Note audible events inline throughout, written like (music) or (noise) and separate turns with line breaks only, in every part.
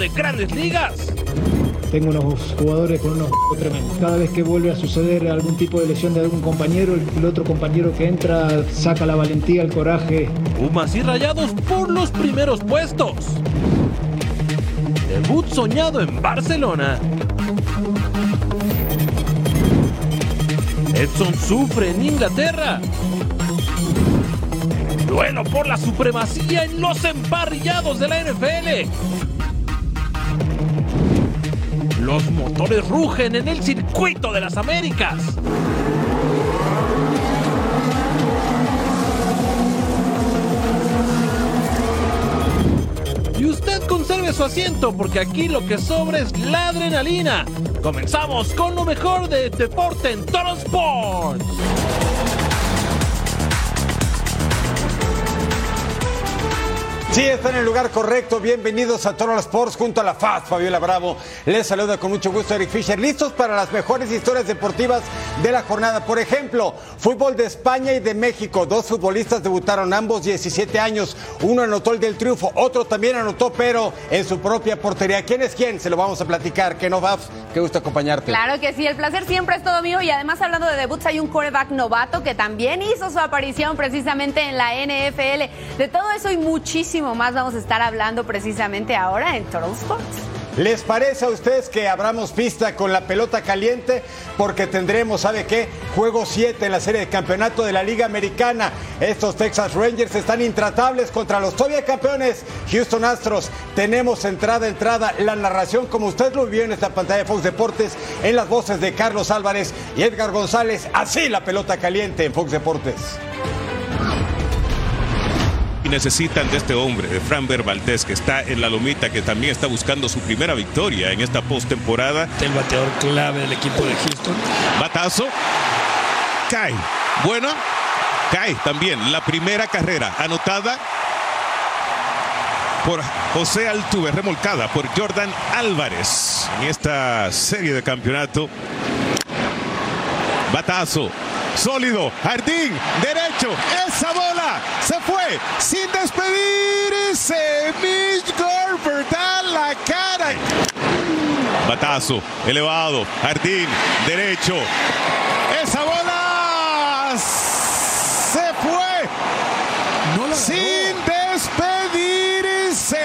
De grandes ligas.
Tengo unos jugadores con unos tremendos. Cada vez que vuelve a suceder algún tipo de lesión de algún compañero, el otro compañero que entra saca la valentía, el coraje.
Pumas y Rayados por los primeros puestos. Debut soñado en Barcelona. Edson sufre en Inglaterra. Duelo por la supremacía en los emparrillados de la NFL. Los motores rugen en el circuito de las Américas. Y usted conserve su asiento porque aquí lo que sobra es la adrenalina. Comenzamos con lo mejor de deporte en Toro Sports.
Sí, está en el lugar correcto. Bienvenidos a Toro Sports junto a la FAS, Fabiola Bravo. Les saluda con mucho gusto Eric Fisher. Listos para las mejores historias deportivas de la jornada. Por ejemplo, fútbol de España y de México. Dos futbolistas debutaron ambos 17 años. Uno anotó el del triunfo, otro también anotó, pero en su propia portería. ¿Quién es quién? Se lo vamos a platicar. Que no, qué gusto acompañarte.
Claro que sí, el placer siempre es todo mío. Y además, hablando de debuts, hay un quarterback novato que también hizo su aparición precisamente en la NFL. De todo eso y muchísimo más vamos a estar hablando precisamente ahora en Total Sports.
¿Les parece a ustedes que abramos pista con la pelota caliente? Porque tendremos, ¿sabe qué? Juego 7 en la serie de campeonato de la Liga Americana. Estos Texas Rangers están intratables contra los todavía campeones Houston Astros. Tenemos entrada, entrada, la narración como usted lo vio en esta pantalla de Fox Deportes, en las voces de Carlos Álvarez y Edgar González. Así la pelota caliente en Fox Deportes
necesitan de este hombre, de Franber Valdés, que está en la lomita, que también está buscando su primera victoria en esta postemporada.
El bateador clave del equipo de Houston.
Batazo. Cae. Bueno, cae también la primera carrera anotada por José Altuve, remolcada por Jordan Álvarez en esta serie de campeonato. Batazo, sólido, jardín, derecho, esa bola se fue sin despedirse. Mitch Garber da la cara. Batazo, elevado, jardín, derecho, esa bola se fue sin despedirse.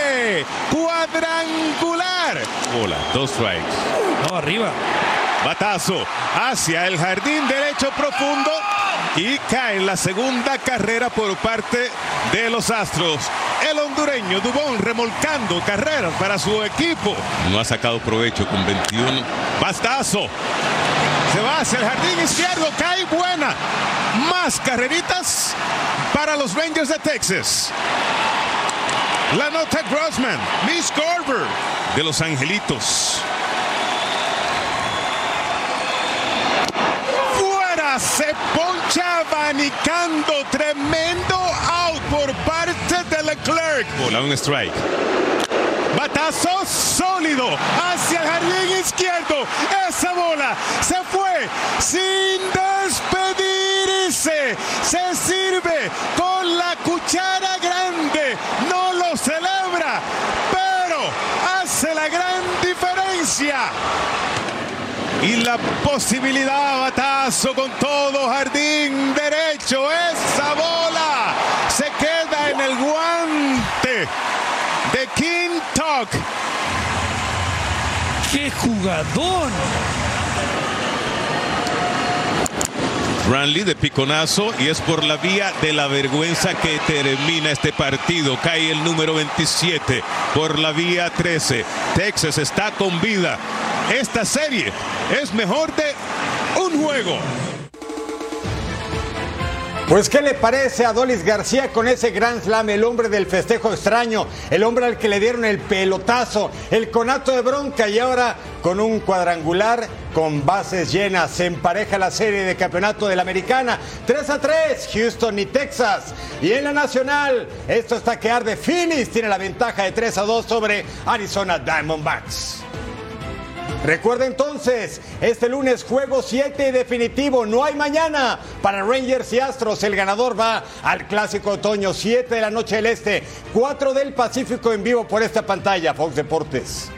Cuadrangular. Bola, dos strikes.
No, arriba.
Batazo hacia el jardín derecho profundo y cae en la segunda carrera por parte de los Astros. El hondureño Dubón remolcando carreras para su equipo. No ha sacado provecho con 21. Bastazo. Se va hacia el jardín izquierdo. Cae buena. Más carreritas para los Rangers de Texas. La nota Grossman. Miss Garber de los Angelitos. Se poncha abanicando. Tremendo out por parte de Leclerc. Bola un strike. Batazo sólido hacia el jardín izquierdo. Esa bola se fue sin despedirse. Se sirve con la cuchara grande. No lo celebra, pero hace la gran diferencia. Y la posibilidad, batazo con todo, jardín derecho, esa bola se queda en el guante de King Talk.
¡Qué jugador!
Ranley de piconazo y es por la vía de la vergüenza que termina este partido. Cae el número 27 por la vía 13. Texas está con vida. Esta serie es mejor de un juego.
Pues, ¿qué le parece a Dolis García con ese Grand Slam, el hombre del festejo extraño, el hombre al que le dieron el pelotazo, el conato de bronca y ahora con un cuadrangular con bases llenas se empareja la serie de campeonato de la Americana 3 a 3, Houston y Texas. Y en la Nacional, esto está que arde. Phoenix tiene la ventaja de 3 a 2 sobre Arizona Diamondbacks. Recuerda entonces, este lunes juego 7 y definitivo, no hay mañana para Rangers y Astros. El ganador va al clásico otoño, 7 de la noche del Este, 4 del Pacífico en vivo por esta pantalla, Fox Deportes.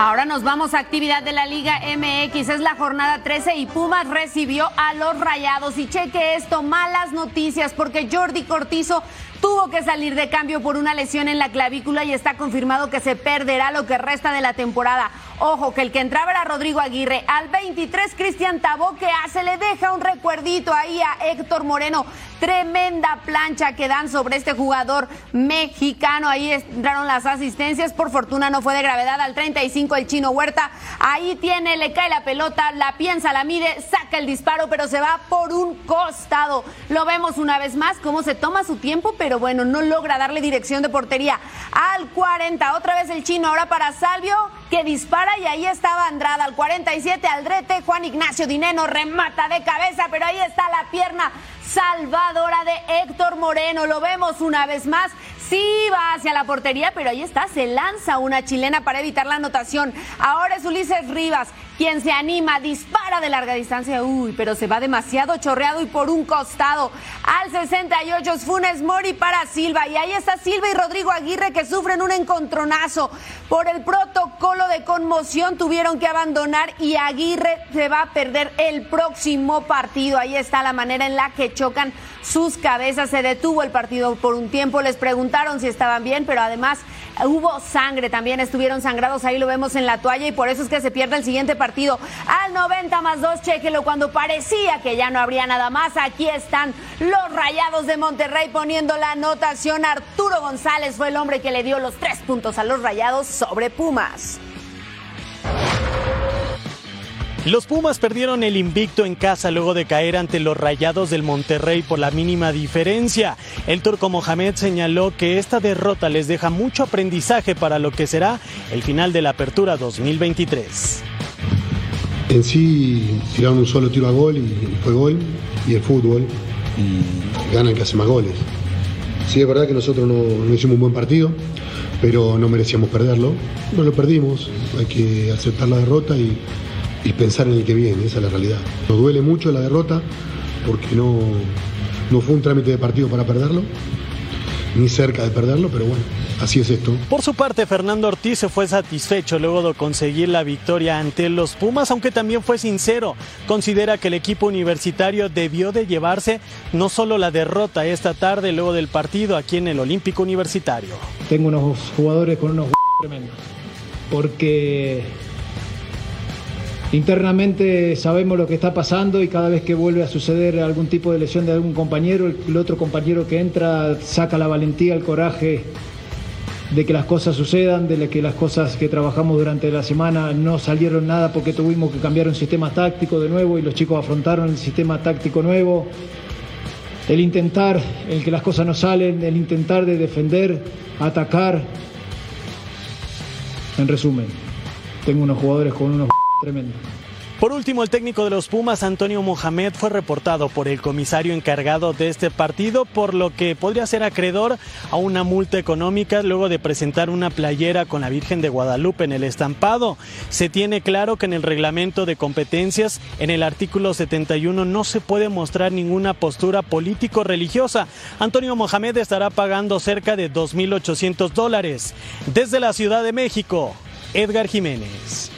Ahora nos vamos a actividad de la Liga MX. Es la jornada 13 y Pumas recibió a los Rayados. Y cheque esto, malas noticias porque Jordi Cortizo tuvo que salir de cambio por una lesión en la clavícula y está confirmado que se perderá lo que resta de la temporada. Ojo, que el que entraba era Rodrigo Aguirre. Al 23, Cristian Tabó, que hace, le deja un recuerdito ahí a Héctor Moreno. Tremenda plancha que dan sobre este jugador mexicano. Ahí entraron las asistencias. Por fortuna no fue de gravedad. Al 35, el chino Huerta. Ahí tiene, le cae la pelota, la piensa, la mide, saca el disparo, pero se va por un costado. Lo vemos una vez más, cómo se toma su tiempo, pero bueno, no logra darle dirección de portería. Al 40, otra vez el chino, ahora para Salvio, que dispara y ahí estaba Andrada. Al 47, Aldrete, Juan Ignacio Dineno remata de cabeza, pero ahí está la pierna salvadora de Héctor Moreno. Lo vemos una vez más. Sí va hacia la portería, pero ahí está, se lanza una chilena para evitar la anotación. Ahora es Ulises Rivas, quien se anima, dispara de larga distancia, uy, pero se va demasiado chorreado y por un costado. Al 68 es Funes Mori para Silva, y ahí está Silva y Rodrigo Aguirre que sufren un encontronazo. Por el protocolo de conmoción tuvieron que abandonar y Aguirre se va a perder el próximo partido. Ahí está la manera en la que chocan sus cabezas. Se detuvo el partido por un tiempo, les preguntaron si estaban bien, pero además hubo sangre, también estuvieron sangrados, ahí lo vemos en la toalla y por eso es que se pierde el siguiente partido. Al 90 más 2, chequelo cuando parecía que ya no habría nada más. Aquí están los rayados de Monterrey poniendo la anotación. Arturo González fue el hombre que le dio los tres puntos a los rayados sobre Pumas.
Los Pumas perdieron el invicto en casa luego de caer ante los Rayados del Monterrey por la mínima diferencia. El turco Mohamed señaló que esta derrota les deja mucho aprendizaje para lo que será el final de la apertura 2023.
En sí tiraron un solo tiro a gol y fue gol y el fútbol y gana el que hace más goles. Sí, es verdad que nosotros no, no hicimos un buen partido, pero no merecíamos perderlo. No lo perdimos, hay que aceptar la derrota y y pensar en el que viene, esa es la realidad. Nos duele mucho la derrota porque no, no fue un trámite de partido para perderlo, ni cerca de perderlo, pero bueno, así es esto.
Por su parte, Fernando Ortiz se fue satisfecho luego de conseguir la victoria ante los Pumas, aunque también fue sincero. Considera que el equipo universitario debió de llevarse no solo la derrota esta tarde luego del partido aquí en el Olímpico Universitario.
Tengo unos jugadores con unos tremendos, porque Internamente sabemos lo que está pasando y cada vez que vuelve a suceder algún tipo de lesión de algún compañero, el otro compañero que entra saca la valentía, el coraje de que las cosas sucedan, de que las cosas que trabajamos durante la semana no salieron nada porque tuvimos que cambiar un sistema táctico de nuevo y los chicos afrontaron el sistema táctico nuevo. El intentar, el que las cosas no salen, el intentar de defender, atacar. En resumen, tengo unos jugadores con unos Tremendo.
Por último, el técnico de los Pumas, Antonio Mohamed, fue reportado por el comisario encargado de este partido, por lo que podría ser acreedor a una multa económica luego de presentar una playera con la Virgen de Guadalupe en el estampado. Se tiene claro que en el reglamento de competencias, en el artículo 71, no se puede mostrar ninguna postura político-religiosa. Antonio Mohamed estará pagando cerca de 2.800 dólares. Desde la Ciudad de México, Edgar Jiménez.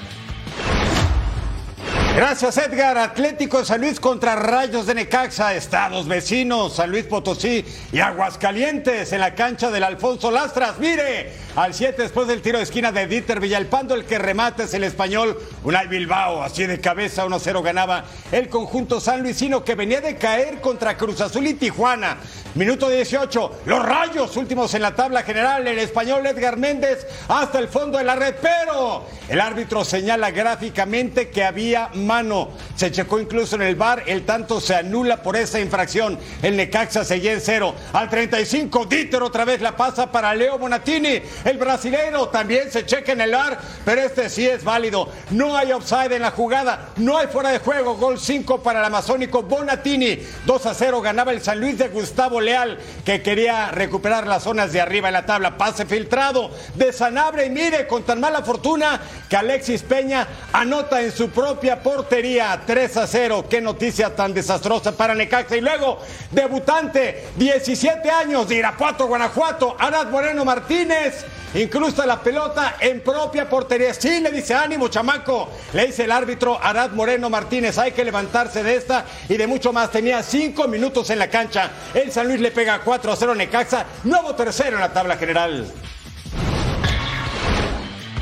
Gracias Edgar. Atlético de San Luis contra Rayos de Necaxa, estados vecinos, San Luis Potosí y Aguascalientes en la cancha del Alfonso Lastras. Mire, al 7 después del tiro de esquina de Dieter Villalpando, el que remata es el español Unai Bilbao. Así de cabeza 1-0 ganaba el conjunto sanluisino que venía de caer contra Cruz Azul y Tijuana. Minuto 18, los Rayos últimos en la tabla general, el español Edgar Méndez hasta el fondo de la red, pero el árbitro señala gráficamente que había mano. Se checó incluso en el bar, el tanto se anula por esa infracción. El Necaxa seguía en cero. Al 35, Dieter otra vez la pasa para Leo Bonatini. El brasileño también se checa en el bar, pero este sí es válido. No hay offside en la jugada, no hay fuera de juego. Gol 5 para el amazónico Bonatini. 2 a 0 ganaba el San Luis de Gustavo Leal, que quería recuperar las zonas de arriba en la tabla. Pase filtrado de Sanabria y mire, con tan mala fortuna que Alexis Peña anota en su propia portería 3 a 0. Qué noticia tan desastrosa para Necaxa. Y luego, debutante, 17 años de Irapuato, Guanajuato, Arad Moreno Martínez. Incluso la pelota en propia portería. Sí, le dice ánimo, chamaco. Le dice el árbitro Arad Moreno Martínez. Hay que levantarse de esta y de mucho más. Tenía cinco minutos en la cancha. El San Luis le pega 4 a 0 a Necaxa. Nuevo tercero en la tabla general.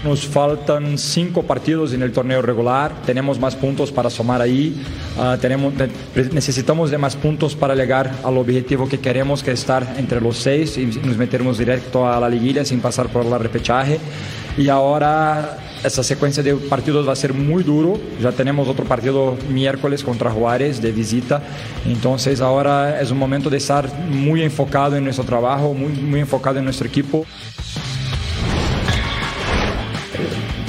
Nos faltan cinco partidos en el torneo regular, tenemos más puntos para sumar ahí, uh, tenemos, necesitamos de más puntos para llegar al objetivo que queremos, que es estar entre los seis y nos meternos directo a la liguilla sin pasar por la repechaje. Y ahora esa secuencia de partidos va a ser muy duro, ya tenemos otro partido miércoles contra Juárez de visita, entonces ahora es un momento de estar muy enfocado en nuestro trabajo, muy, muy enfocado en nuestro equipo.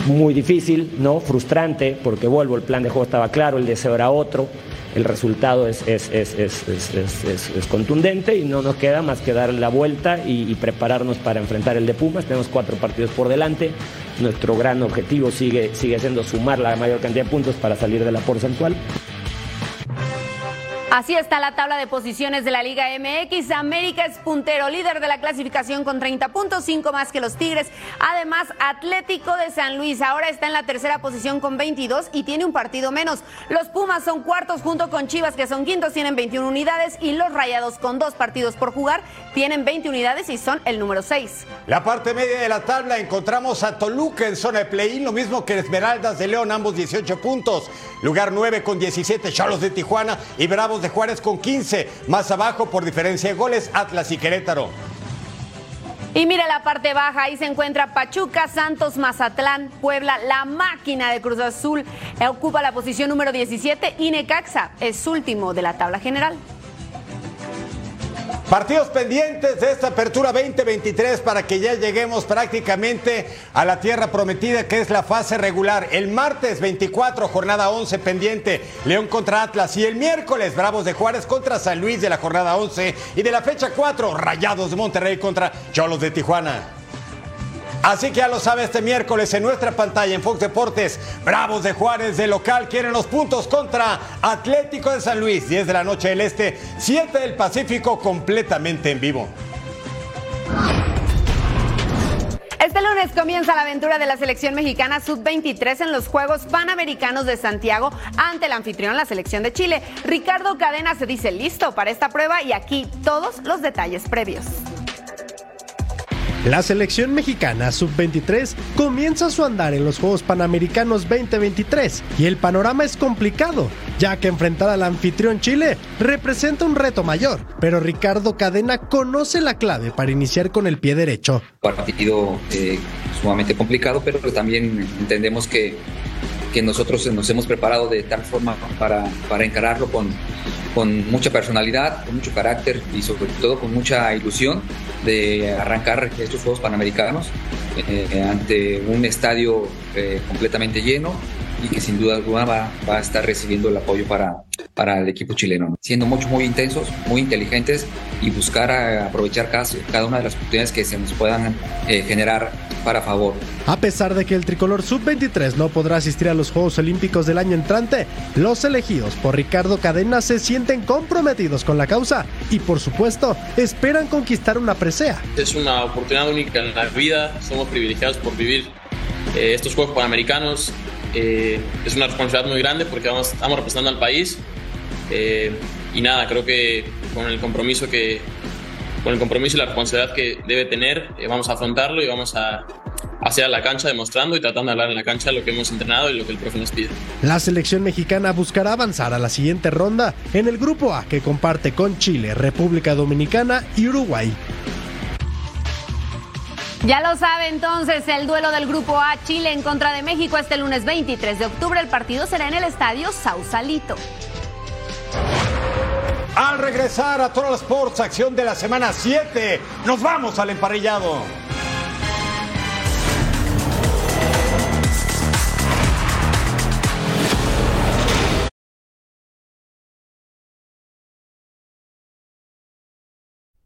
Muy difícil, ¿no? frustrante, porque vuelvo, el plan de juego estaba claro, el deseo era otro, el resultado es, es, es, es contundente y no nos queda más que darle la vuelta y, y, prepararnos para enfrentar el de Pumas. Tenemos cuatro partidos por delante. Nuestro gran objetivo sigue, sigue siendo sumar la mayor cantidad de puntos para salir de la porcentual.
Así está la tabla de posiciones de la Liga MX. América es puntero, líder de la clasificación con 30 puntos, 5 más que los Tigres. Además, Atlético de San Luis ahora está en la tercera posición con 22 y tiene un partido menos. Los Pumas son cuartos junto con Chivas, que son quintos, tienen 21 unidades. Y los Rayados, con dos partidos por jugar, tienen 20 unidades y son el número 6.
La parte media de la tabla encontramos a Toluca en zona de play-in, lo mismo que Esmeraldas de León, ambos 18 puntos. Lugar 9 con 17, Charlos de Tijuana y Bravos de Juárez con 15. Más abajo, por diferencia de goles, Atlas y Querétaro.
Y mira la parte baja, ahí se encuentra Pachuca, Santos, Mazatlán, Puebla, la máquina de Cruz Azul ocupa la posición número 17 y Necaxa es último de la tabla general.
Partidos pendientes de esta apertura 2023 para que ya lleguemos prácticamente a la tierra prometida que es la fase regular. El martes 24, jornada 11 pendiente, León contra Atlas. Y el miércoles, Bravos de Juárez contra San Luis de la jornada 11. Y de la fecha 4, Rayados de Monterrey contra Cholos de Tijuana. Así que ya lo sabe este miércoles en nuestra pantalla en Fox Deportes, Bravos de Juárez de local quieren los puntos contra Atlético de San Luis, 10 de la noche del Este, 7 del Pacífico completamente en vivo.
Este lunes comienza la aventura de la selección mexicana sub-23 en los Juegos Panamericanos de Santiago ante el anfitrión, la selección de Chile. Ricardo Cadena se dice listo para esta prueba y aquí todos los detalles previos.
La selección mexicana sub-23 comienza su andar en los Juegos Panamericanos 2023 y el panorama es complicado, ya que enfrentar al anfitrión Chile representa un reto mayor, pero Ricardo Cadena conoce la clave para iniciar con el pie derecho.
Partido eh, sumamente complicado, pero también entendemos que, que nosotros nos hemos preparado de tal forma para, para encararlo con, con mucha personalidad, con mucho carácter y sobre todo con mucha ilusión de arrancar estos Juegos Panamericanos eh, ante un estadio eh, completamente lleno y que sin duda alguna va, va, a estar recibiendo el apoyo para, para el equipo chileno, siendo mucho, muy intensos, muy inteligentes y buscar a, aprovechar cada, cada, una de las oportunidades que se nos puedan eh, generar para favor.
A pesar de que el tricolor sub-23 no podrá asistir a los Juegos Olímpicos del año entrante, los elegidos por Ricardo Cadena se sienten comprometidos con la causa y por supuesto esperan conquistar una presea.
Es una oportunidad única en la vida, somos privilegiados por vivir Eh, estos Juegos Panamericanos eh, es una responsabilidad muy grande porque vamos, estamos representando al país. Eh, y nada, creo que con el compromiso que con el compromiso y la responsabilidad que debe tener, vamos a afrontarlo y vamos a, hacia la cancha demostrando y tratando de hablar en la cancha lo que hemos entrenado y lo que el profe nos pide.
La selección mexicana buscará avanzar a la siguiente ronda en el grupo A que comparte con Chile, República Dominicana y Uruguay.
Ya lo sabe entonces, el duelo del Grupo A Chile en contra de México este lunes 23 de octubre. El partido será en el estadio Sausalito.
Al regresar a Total Sports, acción de la semana 7, nos vamos al emparrillado.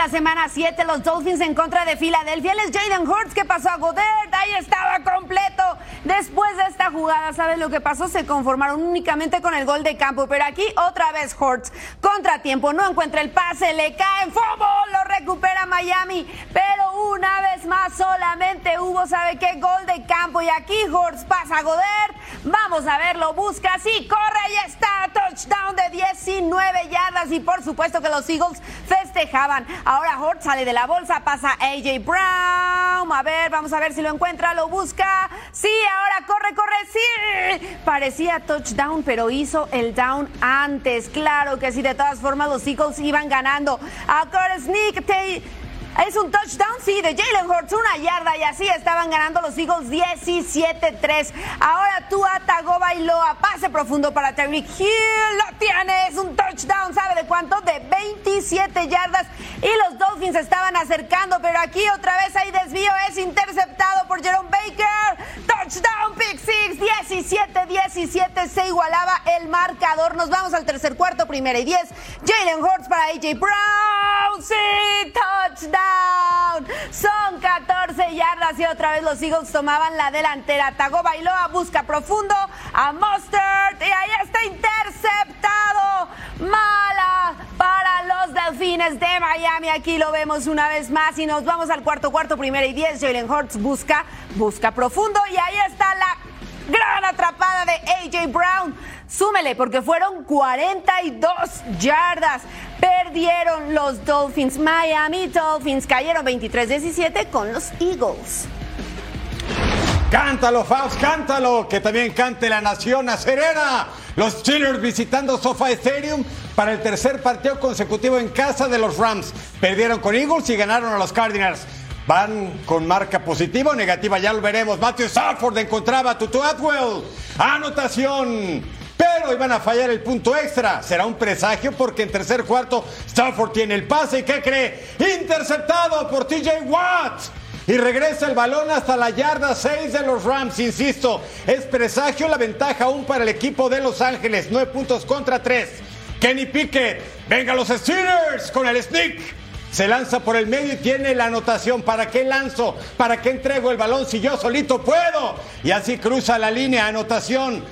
La semana 7, los Dolphins en contra de Filadelfia. Él es Jaden Hurts que pasó a Godert, ahí estaba completo. Después de esta jugada, ¿sabes lo que pasó? Se conformaron únicamente con el gol de campo, pero aquí otra vez Hurts. Contratiempo, no encuentra el pase, le cae en fútbol, lo recupera Miami, pero una vez más solamente hubo, ¿sabe qué? Gol de campo y aquí Hurts pasa a Godert. Vamos a verlo, busca, sí, corre, de 19 yardas y por supuesto que los Eagles festejaban. Ahora Hort sale de la bolsa, pasa AJ Brown. A ver, vamos a ver si lo encuentra, lo busca. Sí, ahora corre, corre, sí. Parecía touchdown, pero hizo el down antes. Claro que sí, de todas formas los Eagles iban ganando. A Sneak, es un touchdown, sí, de Jalen Hurts, una yarda y así estaban ganando los Eagles 17-3. Ahora tú Tagovailoa, Bailoa, pase profundo para Tyreek Hill, lo tiene, es un touchdown, ¿sabe de cuánto? De 27 yardas y los Dolphins estaban acercando, pero aquí otra vez hay desvío, es interceptado por Jerome Baker. Touchdown, pick six, 17-17, se igualaba el marcador. Nos vamos al tercer cuarto, primera y 10. Jalen Hurts para AJ Brown, sí, touchdown. Son 14 yardas y otra vez los Eagles tomaban la delantera. Tago Bailoa busca profundo a Mustard y ahí está interceptado. Mala para los Delfines de Miami. Aquí lo vemos una vez más y nos vamos al cuarto cuarto, primera y 10. Jalen Hurts busca, busca profundo y ahí está la gran atrapada de AJ Brown. Súmele, porque fueron 42 yardas. Perdieron los Dolphins. Miami Dolphins cayeron 23-17 con los Eagles.
Cántalo, Faust, cántalo, que también cante la nación acerera. Los Steelers visitando SoFi Stadium para el tercer partido consecutivo en casa de los Rams. Perdieron con Eagles y ganaron a los Cardinals. Van con marca positiva o negativa, ya lo veremos. Matthew Stafford encontraba a Tutu Atwell. Anotación. Pero iban a fallar el punto extra. Será un presagio porque en tercer cuarto Stafford tiene el pase y ¿qué cree? Interceptado por TJ Watt. Y regresa el balón hasta la yarda 6 de los Rams. Insisto, es presagio la ventaja aún para el equipo de Los Ángeles. 9 puntos contra 3. Kenny Pickett. Venga los Steelers con el sneak. Se lanza por el medio y tiene la anotación. ¿Para qué lanzo? ¿Para qué entrego el balón si yo solito puedo? Y así cruza la línea. Anotación.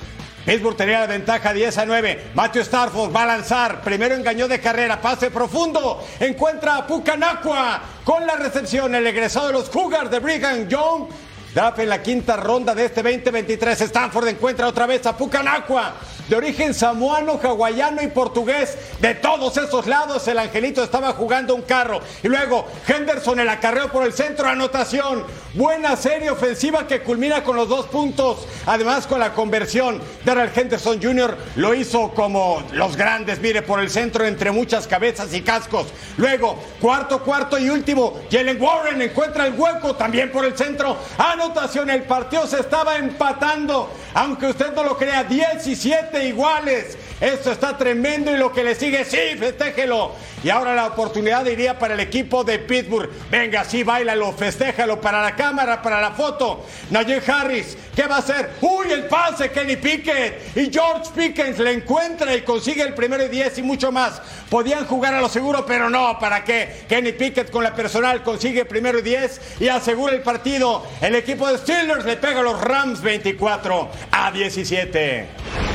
Pittsburgh tenía la ventaja 10 a 9. Matthew Starford va a lanzar. Primero engañó de carrera. Pase profundo. Encuentra a Pucanacua con la recepción. El egresado de los Cougars de Brigham Young. Draft en la quinta ronda de este 2023. Stanford encuentra otra vez a Pucanacua. De origen samoano, hawaiano y portugués. De todos esos lados, el angelito estaba jugando un carro. Y luego, Henderson el acarreo por el centro, anotación. Buena serie ofensiva que culmina con los dos puntos. Además, con la conversión, Darrell Henderson Jr. lo hizo como los grandes, mire, por el centro entre muchas cabezas y cascos. Luego, cuarto, cuarto y último, Jalen Warren encuentra el hueco también por el centro. Anotación, el partido se estaba empatando, aunque usted no lo crea, 17 iguales. Esto está tremendo y lo que le sigue, sí, festéjelo. Y ahora la oportunidad iría para el equipo de Pittsburgh. Venga, sí, bailalo, festéjalo para la cámara, para la foto. Najee Harris, ¿qué va a hacer? ¡Uy, el pase! Kenny Pickett. Y George Pickens le encuentra y consigue el primero y diez y mucho más. Podían jugar a lo seguro, pero no, ¿para qué? Kenny Pickett con la personal consigue primero y diez y asegura el partido. El equipo de Steelers le pega a los Rams 24 a 17.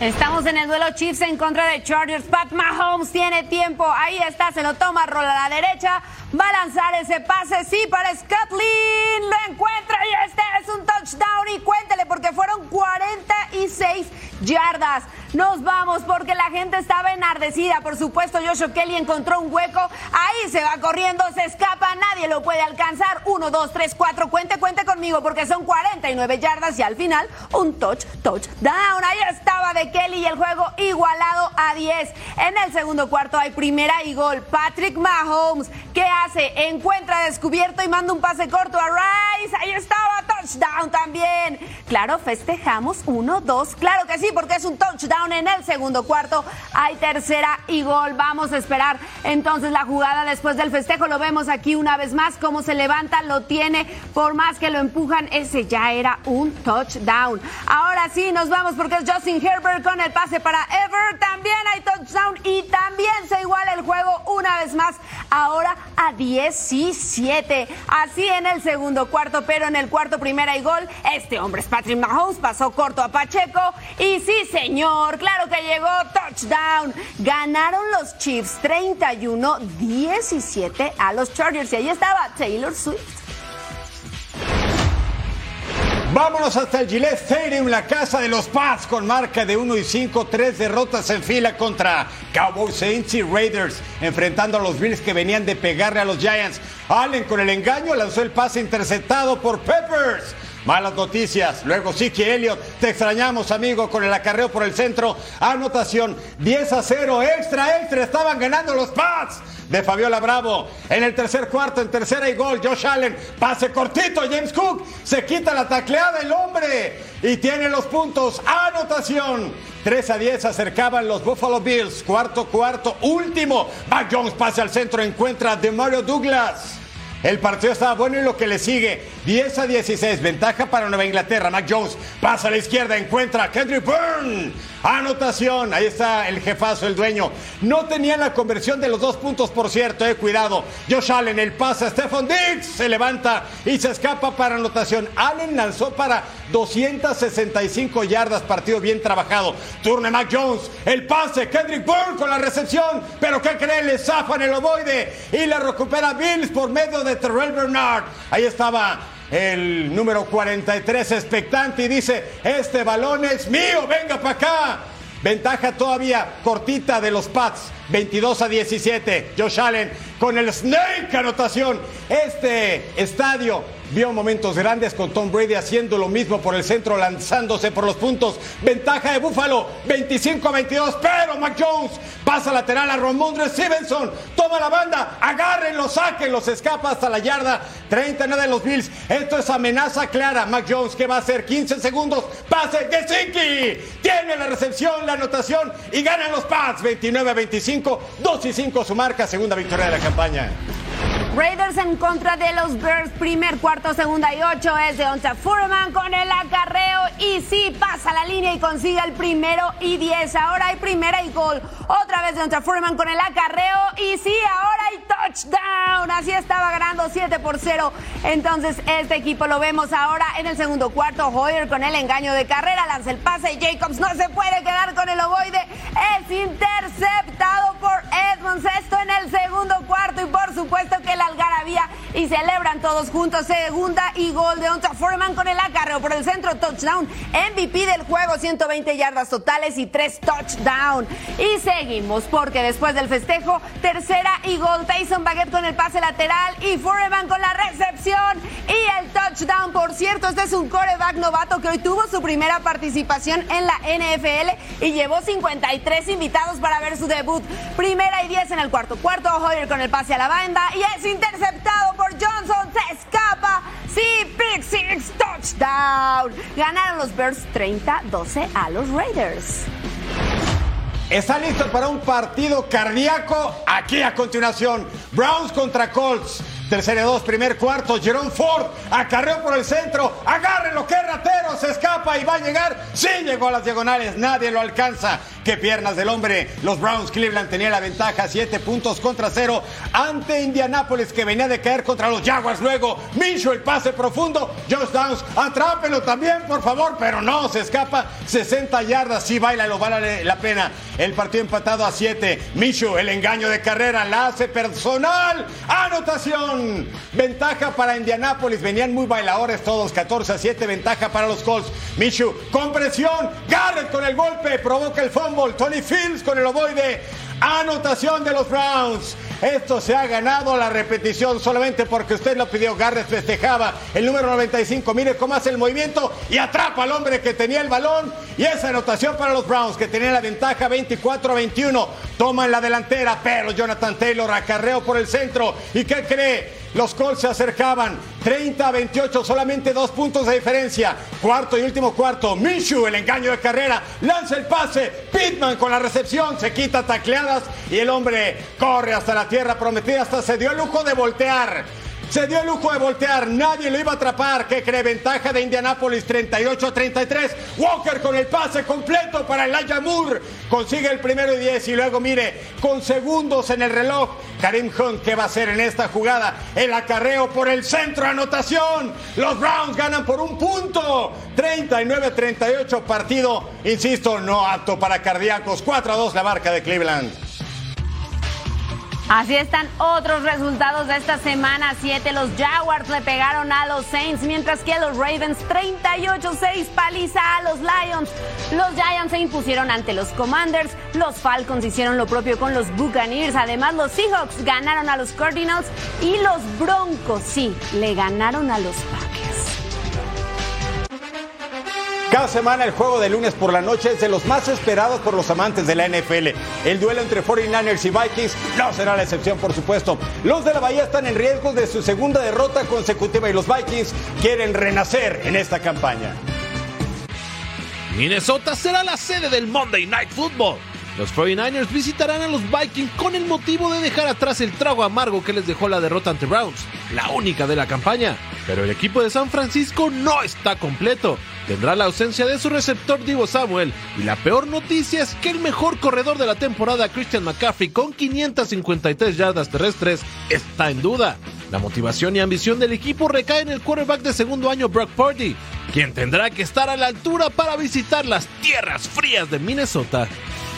Estamos en el duelo Chiefs en contra de Chargers. Pat Mahomes tiene tiempo. Ahí está, se lo toma, rola a la derecha. Va a lanzar ese pase, sí, para Scott Lynn. Lo encuentra y este es un touchdown. Y cuéntele, porque fueron 46 yardas. Nos vamos porque la gente estaba enardecida. Por supuesto, Joshua Kelly encontró un hueco. Ahí se va corriendo, se escapa, nadie lo puede alcanzar. Uno, dos, tres, cuatro. Cuente, cuente conmigo porque son 49 yardas y al final un touch, touchdown. Ahí estaba de Kelly y el juego igualado a 10. En el segundo cuarto hay primera y gol. Patrick Mahomes, ¿qué hace? Encuentra descubierto y manda un pase corto a Rice. Ahí estaba, touchdown también. Claro, festejamos uno, dos. Claro que sí, porque es un touchdown en el segundo cuarto. Hay tercera y gol. Vamos a esperar entonces la jugada después del festejo. Lo vemos aquí una vez más, cómo se levanta, lo tiene. Por más que lo empujan, ese ya era un touchdown. Ahora sí, nos vamos porque es Justin Herbert con el pase para Ever. También hay touchdown y también se iguala el juego una vez más. Ahora a 17. Así en el segundo cuarto, pero en el cuarto primera y gol. Este hombre es Patrick Mahomes, pasó corto a Pacheco. Y sí, señor, claro que llegó touchdown. Ganaron los Chiefs 31-17 a los Chargers. Y ahí estaba Taylor Swift.
Vámonos hasta el Gillette Stadium, la casa de los Pats, con marca de 1 y 5, tres derrotas en fila contra Cowboys, Saints y Raiders, enfrentando a los Bills que venían de pegarle a los Giants. Allen con el engaño lanzó el pase interceptado por Peppers. Malas noticias. Luego Siki Elliott. Te extrañamos, amigo, con el acarreo por el centro. Anotación 10 a 0. Extra, extra. Estaban ganando los Pats de Fabiola Bravo. En el tercer cuarto, en tercera y gol, Josh Allen. Pase cortito. James Cook se quita la tacleada el hombre y tiene los puntos. Anotación. 3 a 10 acercaban los Buffalo Bills. Cuarto, cuarto, último. Mac Jones pase al centro, encuentra a Mario Douglas. El partido estaba bueno y lo que le sigue, 10 a 16, ventaja para Nueva Inglaterra. Mac Jones pasa a la izquierda, encuentra a Kendrick Byrne. Anotación, ahí está el jefazo, el dueño. No tenía la conversión de los dos puntos, por cierto, eh, cuidado. Josh Allen, el pase a Stephon Diggs, se levanta y se escapa para anotación. Allen lanzó para 265 yardas, partido bien trabajado. Turne Mac Jones, el pase, Kendrick Byrne con la recepción, pero ¿qué creen? Le zafan el ovoide y la recupera Bills por medio de Terrell Bernard. Ahí estaba el número 43 expectante y dice, este balón es mío, venga para acá. Ventaja todavía cortita de los Pats, 22 a 17. Josh Allen con el Snake anotación. Este estadio vio momentos grandes con Tom Brady haciendo lo mismo por el centro, lanzándose por los puntos. Ventaja de Buffalo, 25 a 22. Pero Mac Jones pasa lateral a Ramondre Stevenson. Toma la banda, agárrenlo, sáquenlo, se escapa hasta la yarda 39 de los Bills. Esto es amenaza clara. Mac Jones, ¿qué va a hacer? 15 segundos. Pase de Zinky. Tiene la recepción, la anotación y ganan los Pats 29 a 25. 2 y 5 su marca, segunda victoria de la campaña.
Raiders en contra de los Bears, primer cuarto, segunda y ocho es de Onta Furman con el acarreo y sí pasa la línea y consigue el primero y diez. Ahora hay primera y gol. Otra vez de Onta Furman con el acarreo y sí, ahora hay touchdown. Así estaba ganando 7 por 0. Entonces este equipo lo vemos ahora en el segundo cuarto. Hoyer con el engaño de carrera, lanza el pase Jacobs no se puede quedar con el ovoide. Es interceptado por Edmonds. Esto en el segundo cuarto y por supuesto que la algarabía y celebran todos juntos. Segunda y gol de Onta Foreman con el acarreo por el centro, touchdown, MVP del juego, 120 yardas totales y tres touchdown. Y seguimos porque después del festejo, tercera y gol, Tyson Baguette con el pase lateral y Foreman con la recepción y el touchdown. Por cierto, este es un coreback novato que hoy tuvo su primera participación en la NFL y llevó 53 invitados para ver su debut. Primera y 10 en el cuarto cuarto, Hoyer con el pase a la banda y es interceptado por Johnson, se escapa. Sí, pick six, touchdown. Ganaron los Bears 30-12 a los Raiders.
¿Está listo para un partido cardíaco? Aquí a continuación, Browns contra Colts. Tercera dos, primer cuarto, Jerome Ford, acarreó por el centro, agárrenlo, que ratero, se escapa y va a llegar. Sí, llegó a las diagonales, nadie lo alcanza. Qué piernas del hombre. Los Browns Cleveland tenía la ventaja, siete puntos contra cero ante Indianapolis que venía de caer contra los Jaguars. Luego, Minshew, el pase profundo, Josh Downs, atrápelo también, por favor, pero no, se escapa 60 yardas, sí baila, lo vale la pena. El partido empatado a 7. Minshew, el engaño de carrera, la hace personal. Anotación. Ventaja para Indianapolis. Venían muy bailadores todos. 14 a 7. Ventaja para los Colts. Minshew con presión. Garrett con el golpe. Provoca el fumble. Tony Fields con el ovoide. Anotación de los Browns. Esto se ha ganado la repetición solamente porque usted lo pidió. Garrett festejaba el número 95. Mire cómo hace el movimiento y atrapa al hombre que tenía el balón. Y esa anotación para los Browns que tenían la ventaja 24 a 21. Toman la delantera, pero Jonathan Taylor acarreo por el centro. ¿Y qué cree? Los Colts se acercaban 30 a 28, solamente dos puntos de diferencia. Cuarto y último cuarto. Minshew, el engaño de carrera, lanza el pase. Pittman con la recepción, se quita tacleadas y el hombre corre hasta la tierra prometida. Hasta se dio el lujo de voltear. Se dio el lujo de voltear, nadie lo iba a atrapar. ¿Qué cree? Ventaja de Indianapolis 38 a 33. Walker con el pase completo para Elijah Moore. Consigue el primero y 10 y luego mire, con segundos en el reloj, Karim Hunt, ¿qué va a hacer en esta jugada? El acarreo por el centro, anotación. Los Browns ganan por un punto. 39-38 partido, insisto, no apto para cardíacos. 4 a 2 la marca de Cleveland.
Así están otros resultados de esta semana 7. Los Jaguars le pegaron a los Saints, mientras que los Ravens 38-6 paliza a los Lions. Los Giants se impusieron ante los Commanders. Los Falcons hicieron lo propio con los Buccaneers. Además, los Seahawks ganaron a los Cardinals y los Broncos, sí, le ganaron a los Packers.
Cada semana el juego de lunes por la noche es de los más esperados por los amantes de la NFL. El duelo entre 49ers y Vikings no será la excepción, por supuesto. Los de la Bahía están en riesgo de su segunda derrota consecutiva y los Vikings quieren renacer en esta campaña.
Minnesota será la sede del Monday Night Football. Los 49ers visitarán a los Vikings con el motivo de dejar atrás el trago amargo que les dejó la derrota ante Browns, la única de la campaña. Pero el equipo de San Francisco no está completo. Tendrá la ausencia de su receptor Divo Samuel. Y la peor noticia es que el mejor corredor de la temporada, Christian McCaffrey, con 553 yardas terrestres, está en duda. La motivación y ambición del equipo recae en el quarterback de segundo año Brock Purdy, quien tendrá que estar a la altura para visitar las tierras frías de Minnesota.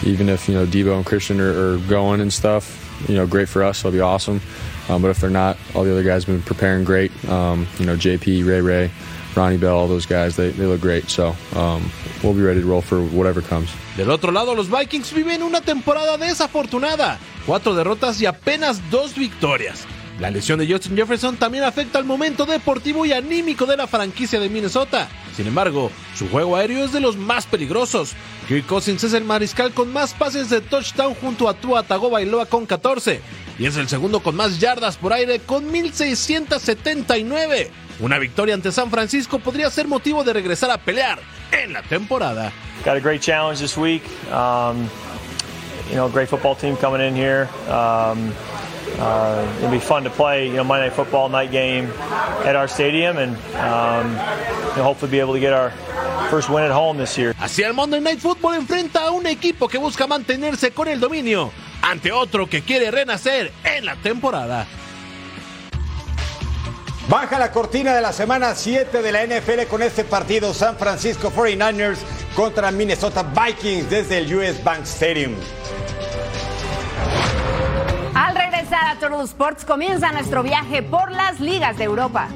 even if you know Debo and Christian are, are, going and stuff, you know, great for us. It'll be awesome. Um, but if they're not, all the other guys have been preparing great. Um, you know, JP, Ray Ray, Ronnie Bell, all those guys, they, they look great. So um, we'll be ready to roll for whatever comes.
Del otro lado, los Vikings viven una temporada desafortunada. Cuatro derrotas y apenas dos victorias. La lesión de Justin Jefferson también afecta al momento deportivo y anímico de la franquicia de Minnesota. Sin embargo, su juego aéreo es de los más peligrosos. Kirk Cousins es el mariscal con más pases de touchdown junto a Tua Tagovailoa con 14 y es el segundo con más yardas por aire con 1679. Una victoria ante San Francisco podría ser motivo de regresar a pelear en la temporada.
Got a great challenge this week. Um, you know, great football team coming in here. Um, uh, it'll be fun to play, you know, Monday Night Football night game at our stadium, and um, you know, hopefully be able to get our first win at home this year.
Así el Monday Night Football enfrenta a un equipo que busca mantenerse con el dominio ante otro que quiere renacer en la temporada.
Baja la cortina de la semana 7 de la NFL con este partido San Francisco 49ers contra Minnesota Vikings desde el US Bank Stadium.
Total Sports, comienza nuestro viaje por las ligas de Europa.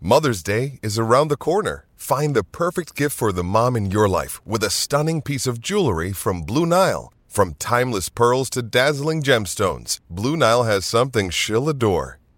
Mother's Day is around the corner. Find the perfect gift for the mom in your life with a stunning piece of jewelry from Blue Nile. From timeless pearls to dazzling gemstones, Blue Nile has something she'll adore.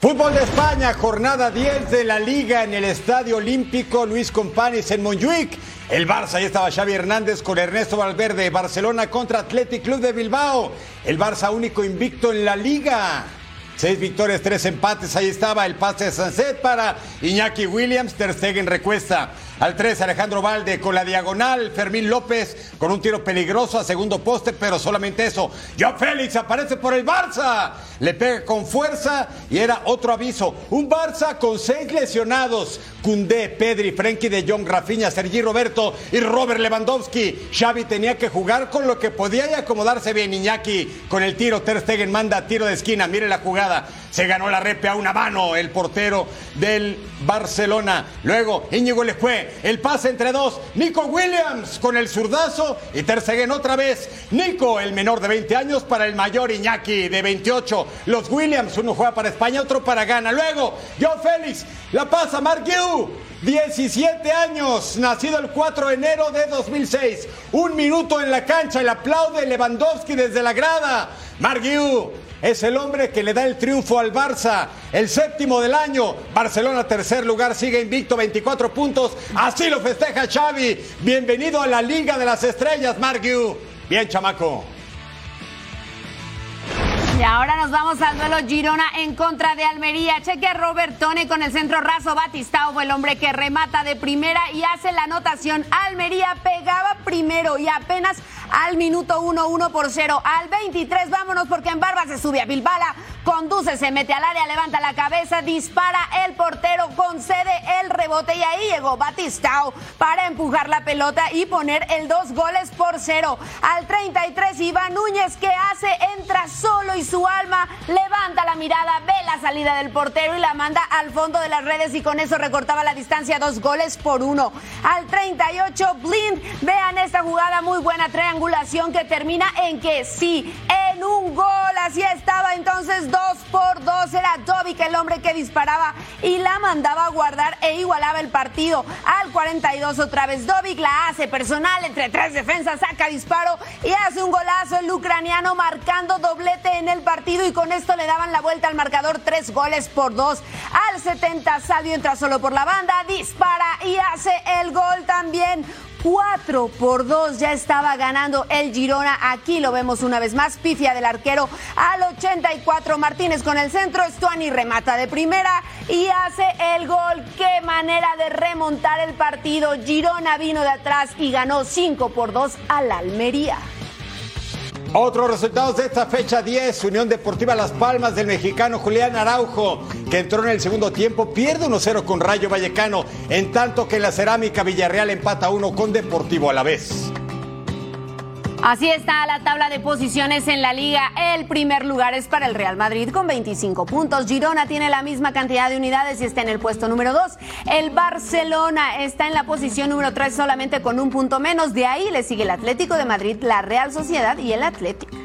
Fútbol de España, jornada 10 de la Liga en el Estadio Olímpico Luis Companys en Montjuic. El Barça, ahí estaba Xavi Hernández con Ernesto Valverde. Barcelona contra Athletic Club de Bilbao. El Barça único invicto en la Liga. Seis victorias, tres empates. Ahí estaba el pase de Sunset para Iñaki Williams. Ter Stegen recuesta. Al 3, Alejandro Valde con la diagonal. Fermín López con un tiro peligroso a segundo poste, pero solamente eso. Joao Félix aparece por el Barça. Le pega con fuerza y era otro aviso. Un Barça con seis lesionados. Cundé, Pedri, Frenkie de Jong, Rafinha, Sergi Roberto y Robert Lewandowski. Xavi tenía que jugar con lo que podía y acomodarse bien. Iñaki con el tiro. Ter Stegen manda tiro de esquina. Mire la jugada. Se ganó la repe a una mano el portero del Barcelona. Luego Íñigo le fue. El pase entre dos. Nico Williams con el zurdazo. Y Ter Stegen otra vez. Nico, el menor de 20 años, para el mayor Iñaki de 28. Los Williams, uno juega para España, otro para Ghana. Luego, Joe Félix, la pasa Mark Yu, 17 años, nacido el 4 de enero de 2006. Un minuto en la cancha, el aplaude Lewandowski desde la grada. Mark Yu es el hombre que le da el triunfo al Barça, el séptimo del año. Barcelona, tercer lugar, sigue invicto, 24 puntos. Así lo festeja Xavi. Bienvenido a la Liga de las Estrellas, Mark Yu. Bien, chamaco.
Y ahora nos vamos al duelo Girona en contra de Almería. Cheque a Robert Tone con el centro raso. Batistao fue el hombre que remata de primera y hace la anotación. Almería pegaba primero y apenas al minuto 1, 1 por 0. Al 23, vámonos porque en Barba se sube a Bilbala. Conduce, se mete al área, levanta la cabeza, dispara el portero, concede el rebote y ahí llegó Batistao para empujar la pelota y poner el dos goles por cero. Al 33, Iván Núñez que hace, entra solo y su alma levanta la mirada, ve la salida del portero y la manda al fondo de las redes y con eso recortaba la distancia dos goles por uno. Al 38, Blind, vean jugada muy buena, triangulación que termina en que sí, en un gol, así estaba entonces dos por dos, era Dovic el hombre que disparaba y la mandaba a guardar e igualaba el partido. Al 42 otra vez Dovic la hace personal entre tres defensas, saca disparo y hace un golazo el ucraniano marcando doblete en el partido y con esto le daban la vuelta al marcador tres goles por dos. Al 70 Salvio entra solo por la banda, dispara y hace el gol también. 4 por 2 ya estaba ganando el Girona. Aquí lo vemos una vez más. Pifia del arquero al 84. Martínez con el centro. Stuani remata de primera y hace el gol. Qué manera de remontar el partido. Girona vino de atrás y ganó 5 por 2 al Almería.
Otros resultados de esta fecha 10, Unión Deportiva Las Palmas del mexicano Julián Araujo, que entró en el segundo tiempo, pierde 1-0 con Rayo Vallecano, en tanto que la Cerámica Villarreal empata 1 con Deportivo a la vez.
Así está la tabla de posiciones en la liga. El primer lugar es para el Real Madrid con 25 puntos. Girona tiene la misma cantidad de unidades y está en el puesto número 2. El Barcelona está en la posición número 3 solamente con un punto menos. De ahí le sigue el Atlético de Madrid, la Real Sociedad y el Atlético.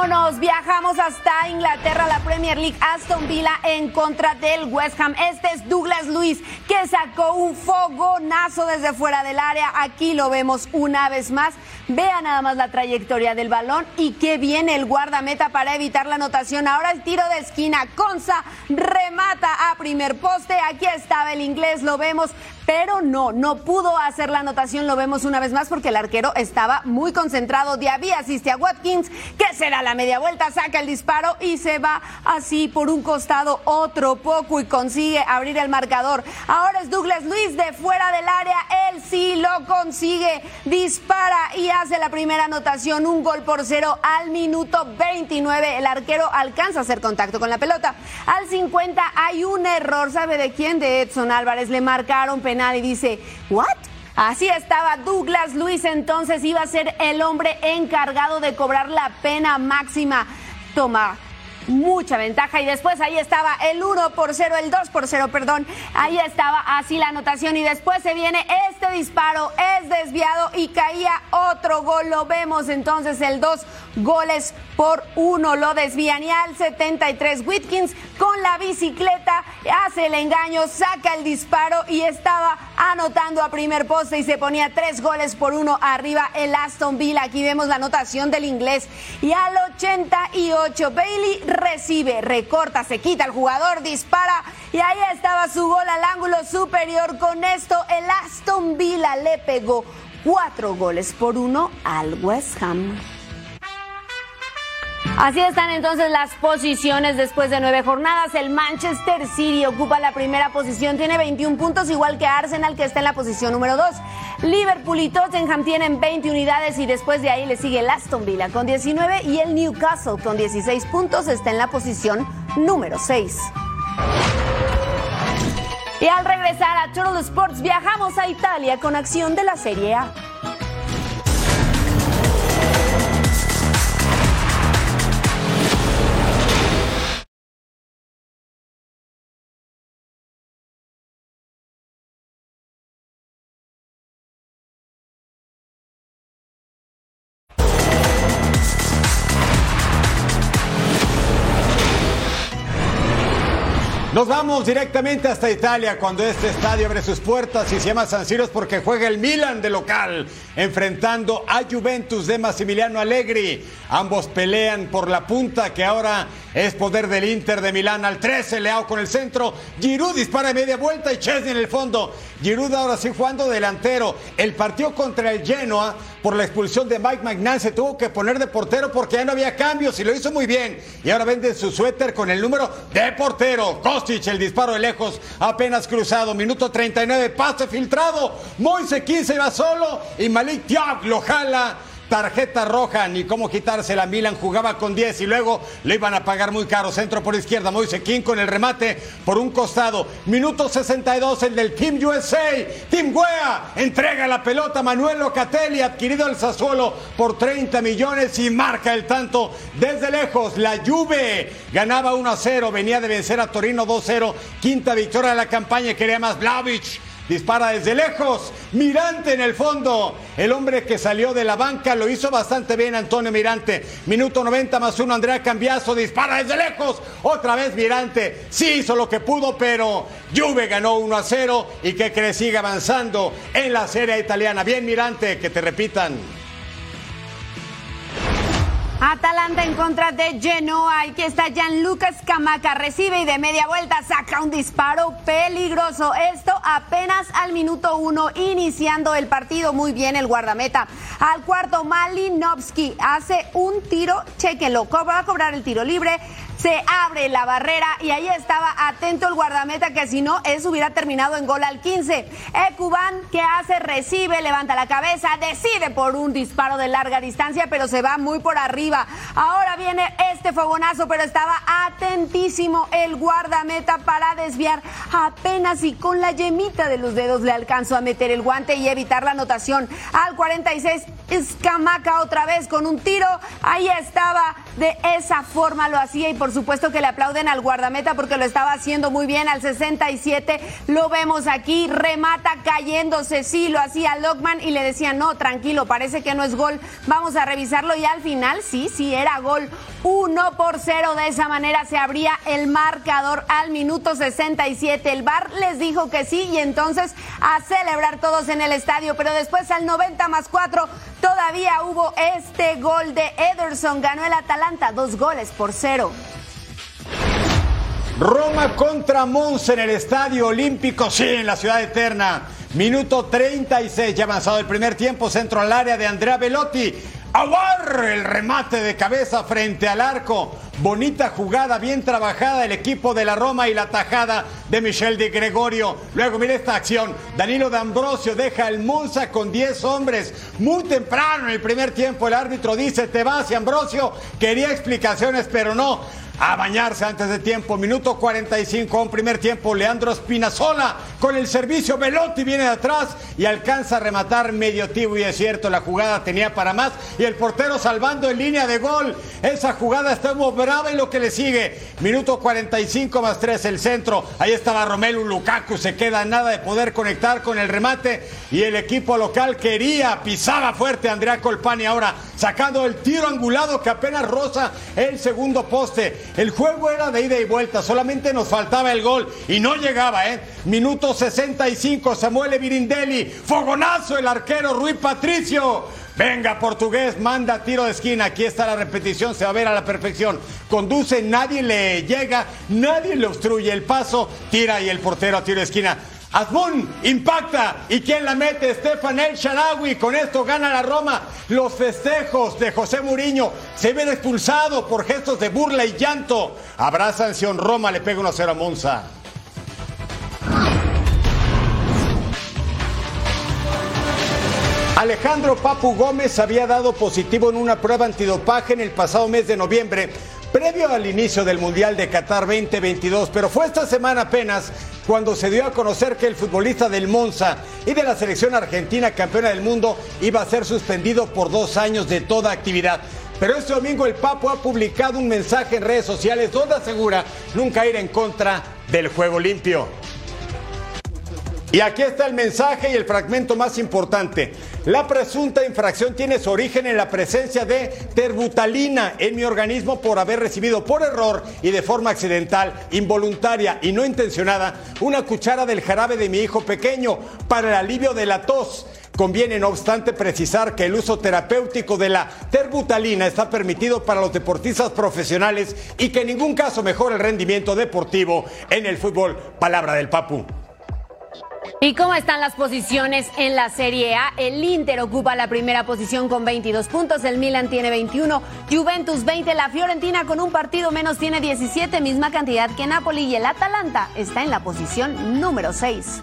Vámonos, viajamos hasta Inglaterra, la Premier League, Aston Villa en contra del West Ham. Este es Douglas Luis que sacó un fogonazo desde fuera del área. Aquí lo vemos una vez más. Vea nada más la trayectoria del balón y qué viene el guardameta para evitar la anotación. Ahora el tiro de esquina. Conza remata a primer poste. Aquí estaba el inglés, lo vemos pero no, no pudo hacer la anotación, lo vemos una vez más porque el arquero estaba muy concentrado. Diaby asiste a Watkins, que se da la media vuelta, saca el disparo y se va así por un costado otro poco y consigue abrir el marcador. Ahora es Douglas Luis de fuera del área, él sí lo consigue, dispara y hace la primera anotación, un gol por cero al minuto 29. El arquero alcanza a hacer contacto con la pelota. Al 50 hay un error, ¿sabe de quién? De Edson Álvarez, le marcaron penal y dice, ¿what? Así estaba Douglas Luis, entonces iba a ser el hombre encargado de cobrar la pena máxima. Toma mucha ventaja. Y después ahí estaba el 1 por 0, el 2 por 0, perdón, ahí estaba así la anotación. Y después se viene este disparo, es desviado y caía otro gol, lo vemos entonces el 2 goles por 1, lo desvían. Y al 73 Whitkins con la bicicleta hace el engaño, saca el disparo y estaba anotando a primer poste y se ponía 3 goles por 1 arriba el Aston Villa, aquí vemos la anotación del inglés. Y al 88 Bailey recibe, recorta, se quita el jugador, dispara y ahí estaba su gol al ángulo superior. Con esto el Aston Villa le pegó cuatro goles por uno al West Ham. Así están entonces las posiciones después de nueve jornadas. El Manchester City ocupa la primera posición, tiene 21 puntos, igual que Arsenal, que está en la posición número 2. Liverpool y Tottenham tienen 20 unidades y después de ahí le sigue el Aston Villa con 19 y el Newcastle con 16 puntos está en la posición número 6. Y al regresar a Turtle Sports viajamos a Italia con acción de la Serie A.
Nos vamos directamente hasta Italia cuando este estadio abre sus puertas y se llama San Siro porque juega el Milan de local, enfrentando a Juventus de Massimiliano Allegri. Ambos pelean por la punta que ahora es poder del Inter de Milán al 13, Leao con el centro, Giroud dispara de media vuelta y Chesney en el fondo. Giroud ahora sí jugando delantero. El partido contra el Genoa por la expulsión de Mike McNair se tuvo que poner de portero porque ya no había cambios y lo hizo muy bien. Y ahora vende su suéter con el número de portero el disparo de lejos, apenas cruzado. Minuto 39, pase filtrado. Moise 15 va solo y Malik Tiab lo jala. Tarjeta roja, ni cómo quitársela. Milan jugaba con 10 y luego le iban a pagar muy caro. Centro por izquierda, Moise King con el remate por un costado. Minuto 62, el del Team USA. Team Guea entrega la pelota Manuel Locatelli, adquirido el Sassuolo por 30 millones y marca el tanto desde lejos. La Juve ganaba 1 a 0, venía de vencer a Torino 2-0. Quinta victoria de la campaña, quería más Vlaovic Dispara desde lejos. Mirante en el fondo. El hombre que salió de la banca lo hizo bastante bien Antonio Mirante. Minuto 90 más uno. Andrea Cambiazo dispara desde lejos. Otra vez Mirante. Sí hizo lo que pudo, pero Juve ganó 1 a 0 y que, que sigue avanzando en la serie italiana. Bien Mirante, que te repitan.
Atalanta en contra de Genoa. Aquí está Gianluca Scamaca. Recibe y de media vuelta saca un disparo peligroso. Esto apenas al minuto uno, iniciando el partido. Muy bien el guardameta. Al cuarto, Malinovsky hace un tiro. Chequenlo. Va a cobrar el tiro libre se abre la barrera y ahí estaba atento el guardameta que si no, eso hubiera terminado en gol al 15. Ecuban, que hace? Recibe, levanta la cabeza, decide por un disparo de larga distancia, pero se va muy por arriba. Ahora viene este fogonazo, pero estaba atentísimo el guardameta para desviar apenas y con la yemita de los dedos le alcanzó a meter el guante y evitar la anotación. Al 46, Escamaca otra vez con un tiro. Ahí estaba, de esa forma lo hacía y por por supuesto que le aplauden al guardameta porque lo estaba haciendo muy bien. Al 67 lo vemos aquí, remata cayéndose, sí, lo hacía Lockman y le decía, no, tranquilo, parece que no es gol, vamos a revisarlo y al final sí, sí era gol. 1 por 0, de esa manera se abría el marcador al minuto 67. El VAR les dijo que sí y entonces a celebrar todos en el estadio, pero después al 90 más 4 todavía hubo este gol de Ederson, ganó el Atalanta, dos goles por cero.
Roma contra Monza en el Estadio Olímpico, sí, en la ciudad eterna. Minuto 36, ya avanzado el primer tiempo, centro al área de Andrea Velotti. Aguar el remate de cabeza frente al arco. Bonita jugada, bien trabajada el equipo de la Roma y la tajada de Michel de Gregorio. Luego mire esta acción. Danilo D'Ambrosio deja el Monza con 10 hombres. Muy temprano en el primer tiempo el árbitro dice te vas y Ambrosio quería explicaciones pero no a bañarse antes de tiempo. Minuto 45, un primer tiempo. Leandro Spinazzola con el servicio. Velotti viene de atrás y alcanza a rematar medio tibo. Y es cierto, la jugada tenía para más. Y el portero salvando en línea de gol. Esa jugada está muy brava y lo que le sigue. Minuto 45 más 3, el centro. Ahí estaba Romelu Lukaku. Se queda nada de poder conectar con el remate. Y el equipo local quería, pisaba fuerte Andrea Colpani. Ahora sacando el tiro angulado que apenas roza el segundo poste. El juego era de ida y vuelta, solamente nos faltaba el gol y no llegaba, ¿eh? Minuto 65, Samuel Virindelli, fogonazo el arquero Rui Patricio. Venga, portugués, manda tiro de esquina. Aquí está la repetición, se va a ver a la perfección. Conduce, nadie le llega, nadie le obstruye el paso, tira y el portero a tiro de esquina. Azmún impacta. ¿Y quién la mete? Stefan El Sharawi. Con esto gana la Roma. Los festejos de José Muriño se ven expulsado por gestos de burla y llanto. Habrá sanción. Roma le pega 1-0 a Monza. Alejandro Papu Gómez había dado positivo en una prueba antidopaje en el pasado mes de noviembre, previo al inicio del Mundial de Qatar 2022, pero fue esta semana apenas cuando se dio a conocer que el futbolista del Monza y de la selección argentina campeona del mundo iba a ser suspendido por dos años de toda actividad. Pero este domingo el Papo ha publicado un mensaje en redes sociales donde asegura nunca ir en contra del juego limpio. Y aquí está el mensaje y el fragmento más importante. La presunta infracción tiene su origen en la presencia de terbutalina en mi organismo por haber recibido por error y de forma accidental, involuntaria y no intencionada una cuchara del jarabe de mi hijo pequeño para el alivio de la tos. Conviene, no obstante, precisar que el uso terapéutico de la terbutalina está permitido para los deportistas profesionales y que en ningún caso mejora el rendimiento deportivo en el fútbol. Palabra del Papu.
¿Y cómo están las posiciones en la Serie A? El Inter ocupa la primera posición con 22 puntos, el Milan tiene 21, Juventus 20, la Fiorentina con un partido menos tiene 17, misma cantidad que Napoli y el Atalanta está en la posición número 6.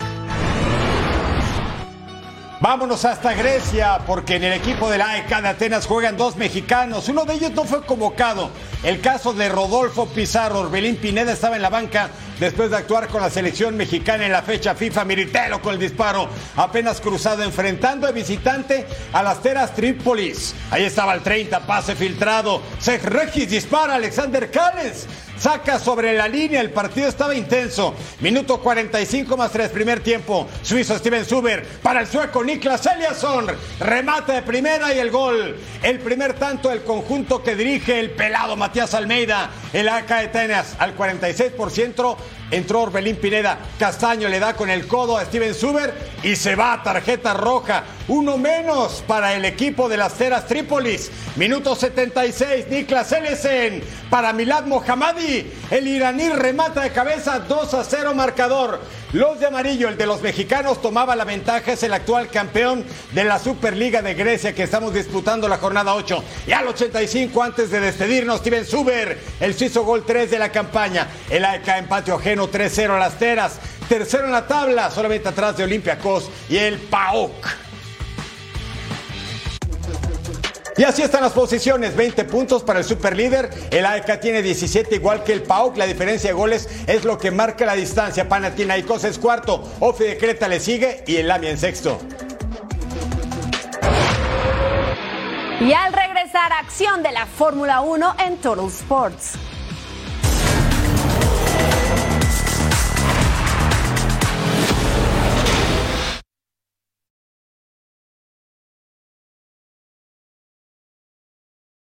Vámonos hasta Grecia, porque en el equipo de la AEK de Atenas juegan dos mexicanos. Uno de ellos no fue convocado. El caso de Rodolfo Pizarro. Orbelín Pineda estaba en la banca después de actuar con la selección mexicana en la fecha FIFA. Miritelo con el disparo apenas cruzado, enfrentando de visitante a las Teras Trípolis. Ahí estaba el 30, pase filtrado. Sej Regis dispara Alexander Cales. Saca sobre la línea, el partido estaba intenso. Minuto 45 más 3, primer tiempo. Suizo Steven Zuber para el sueco Niklas Eliasson. Remate de primera y el gol. El primer tanto del conjunto que dirige el pelado Matías Almeida. El AK de Tenas al 46% entró Orbelín Pineda. Castaño le da con el codo a Steven Zuber y se va tarjeta roja. Uno menos para el equipo de las Teras Trípolis. Minuto 76, Niklas Elesen para Milad Mohammadi. El iraní remata de cabeza 2 a 0 marcador. Los de amarillo, el de los mexicanos, tomaba la ventaja. Es el actual campeón de la Superliga de Grecia que estamos disputando la jornada 8. Y al 85, antes de despedirnos, Steven Zuber, el suizo gol 3 de la campaña. El AEK empate ajeno 3-0 a las Teras. Tercero en la tabla, solamente atrás de Olympiacos y el PAOK. Y así están las posiciones, 20 puntos para el superlíder, el AEK tiene 17 igual que el PAOK, la diferencia de goles es lo que marca la distancia, Panathinaikos es cuarto, Ofi de Creta le sigue y el AMI en sexto.
Y al regresar, acción de la Fórmula 1 en Total Sports.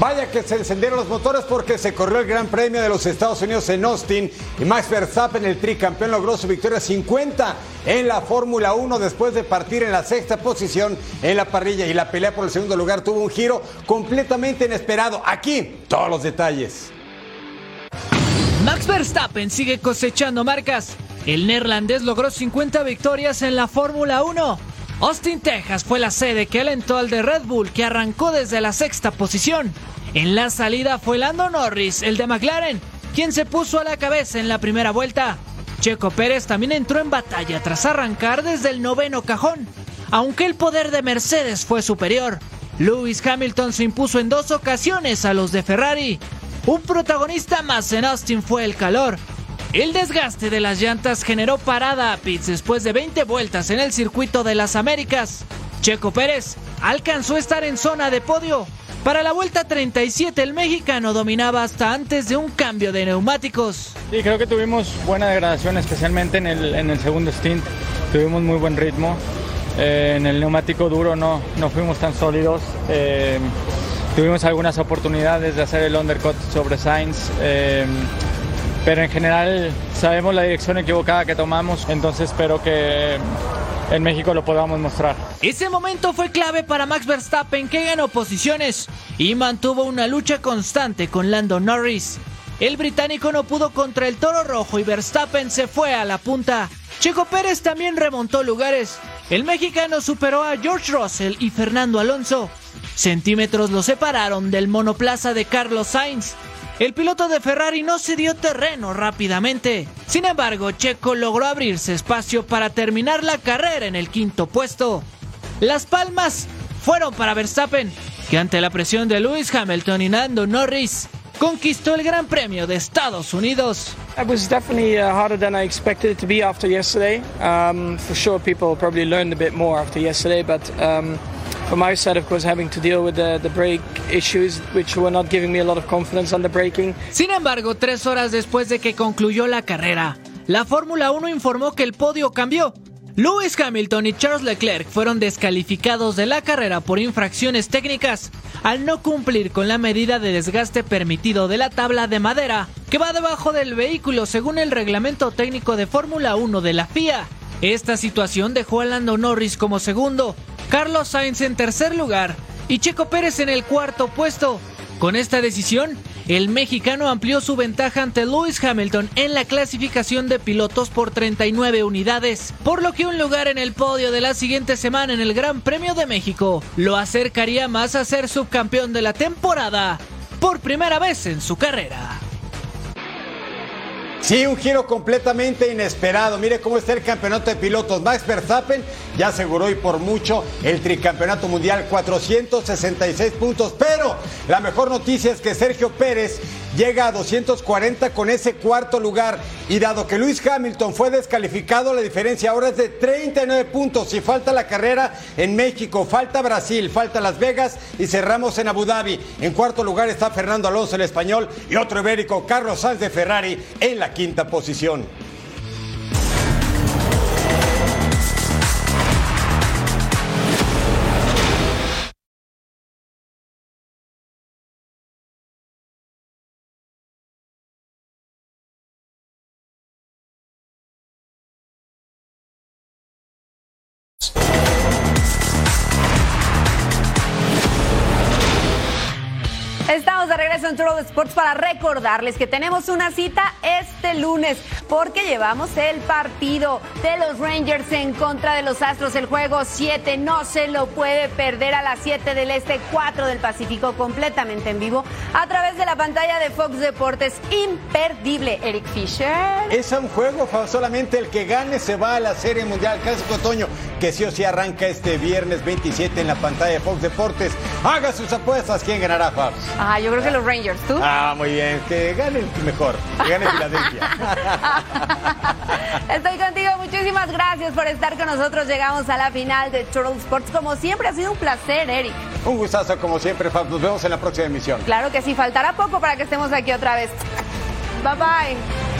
Vaya que se encendieron los motores porque se corrió el Gran Premio de los Estados Unidos en Austin y Max Verstappen, el tricampeón, logró su victoria 50 en la Fórmula 1 después de partir en la sexta posición en la parrilla y la pelea por el segundo lugar tuvo un giro completamente inesperado. Aquí todos los detalles.
Max Verstappen sigue cosechando marcas. El neerlandés logró 50 victorias en la Fórmula 1. Austin, Texas fue la sede que alentó al de Red Bull que arrancó desde la sexta posición. En la salida fue Lando Norris, el de McLaren, quien se puso a la cabeza en la primera vuelta. Checo Pérez también entró en batalla tras arrancar desde el noveno cajón, aunque el poder de Mercedes fue superior. Lewis Hamilton se impuso en dos ocasiones a los de Ferrari. Un protagonista más en Austin fue el calor. El desgaste de las llantas generó parada a pits después de 20 vueltas en el circuito de las Américas. Checo Pérez alcanzó a estar en zona de podio, para la vuelta 37 el mexicano dominaba hasta antes de un cambio de neumáticos.
Sí, creo que tuvimos buena degradación, especialmente en el, en el segundo stint. Tuvimos muy buen ritmo. Eh, en el neumático duro no, no fuimos tan sólidos. Eh, tuvimos algunas oportunidades de hacer el undercut sobre Sainz. Eh, pero en general sabemos la dirección equivocada que tomamos, entonces espero que en México lo podamos mostrar.
Ese momento fue clave para Max Verstappen que ganó posiciones y mantuvo una lucha constante con Lando Norris. El británico no pudo contra el toro rojo y Verstappen se fue a la punta. Checo Pérez también remontó lugares. El mexicano superó a George Russell y Fernando Alonso. Centímetros lo separaron del monoplaza de Carlos Sainz. El piloto de Ferrari no se dio terreno rápidamente. Sin embargo, Checo logró abrirse espacio para terminar la carrera en el quinto puesto. Las palmas fueron para Verstappen, que ante la presión de Lewis Hamilton y Nando Norris, conquistó el Gran Premio de Estados Unidos.
It was definitely uh, harder than I expected it to be after yesterday. Um, for sure, people probably learned a bit more after yesterday, but um, side, of course, having to deal with the brake issues, which were not giving me a lot of confidence on the braking.
Sin embargo, tres horas después de que concluyó la carrera, la Fórmula 1 informó que el podio cambió. Lewis Hamilton y Charles Leclerc fueron descalificados de la carrera por infracciones técnicas al no cumplir con la medida de desgaste permitido de la tabla de madera que va debajo del vehículo según el reglamento técnico de Fórmula 1 de la FIA. Esta situación dejó a Lando Norris como segundo, Carlos Sainz en tercer lugar y Checo Pérez en el cuarto puesto. Con esta decisión, el mexicano amplió su ventaja ante Lewis Hamilton en la clasificación de pilotos por 39 unidades, por lo que un lugar en el podio de la siguiente semana en el Gran Premio de México lo acercaría más a ser subcampeón de la temporada por primera vez en su carrera.
Sí, un giro completamente inesperado. Mire cómo está el campeonato de pilotos. Max Verstappen ya aseguró y por mucho el tricampeonato mundial, 466 puntos. Pero la mejor noticia es que Sergio Pérez llega a 240 con ese cuarto lugar. Y dado que Luis Hamilton fue descalificado, la diferencia ahora es de 39 puntos. Si falta la carrera en México, falta Brasil, falta Las Vegas y cerramos en Abu Dhabi. En cuarto lugar está Fernando Alonso, el español, y otro ibérico, Carlos Sainz de Ferrari, en la quinta posición.
De Sports para recordarles que tenemos una cita este lunes porque llevamos el partido de los Rangers en contra de los Astros, el juego 7. No se lo puede perder a las 7 del Este, 4 del Pacífico, completamente en vivo a través de la pantalla de Fox Deportes. Imperdible, Eric Fisher.
Es un juego, solamente el que gane se va a la Serie Mundial, casi otoño. que sí o sí arranca este viernes 27 en la pantalla de Fox Deportes. Haga sus apuestas. ¿Quién ganará, Fabs?
Ah, yo creo que los Rangers. ¿Tú?
Ah, muy bien. Que gane el mejor. Que gane Filadelfia. (laughs)
Estoy contigo. Muchísimas gracias por estar con nosotros. Llegamos a la final de Turtle Sports. Como siempre, ha sido un placer, Eric.
Un gustazo, como siempre, Fabs. Nos vemos en la próxima emisión.
Claro que sí. Faltará poco para que estemos aquí otra vez. Bye bye.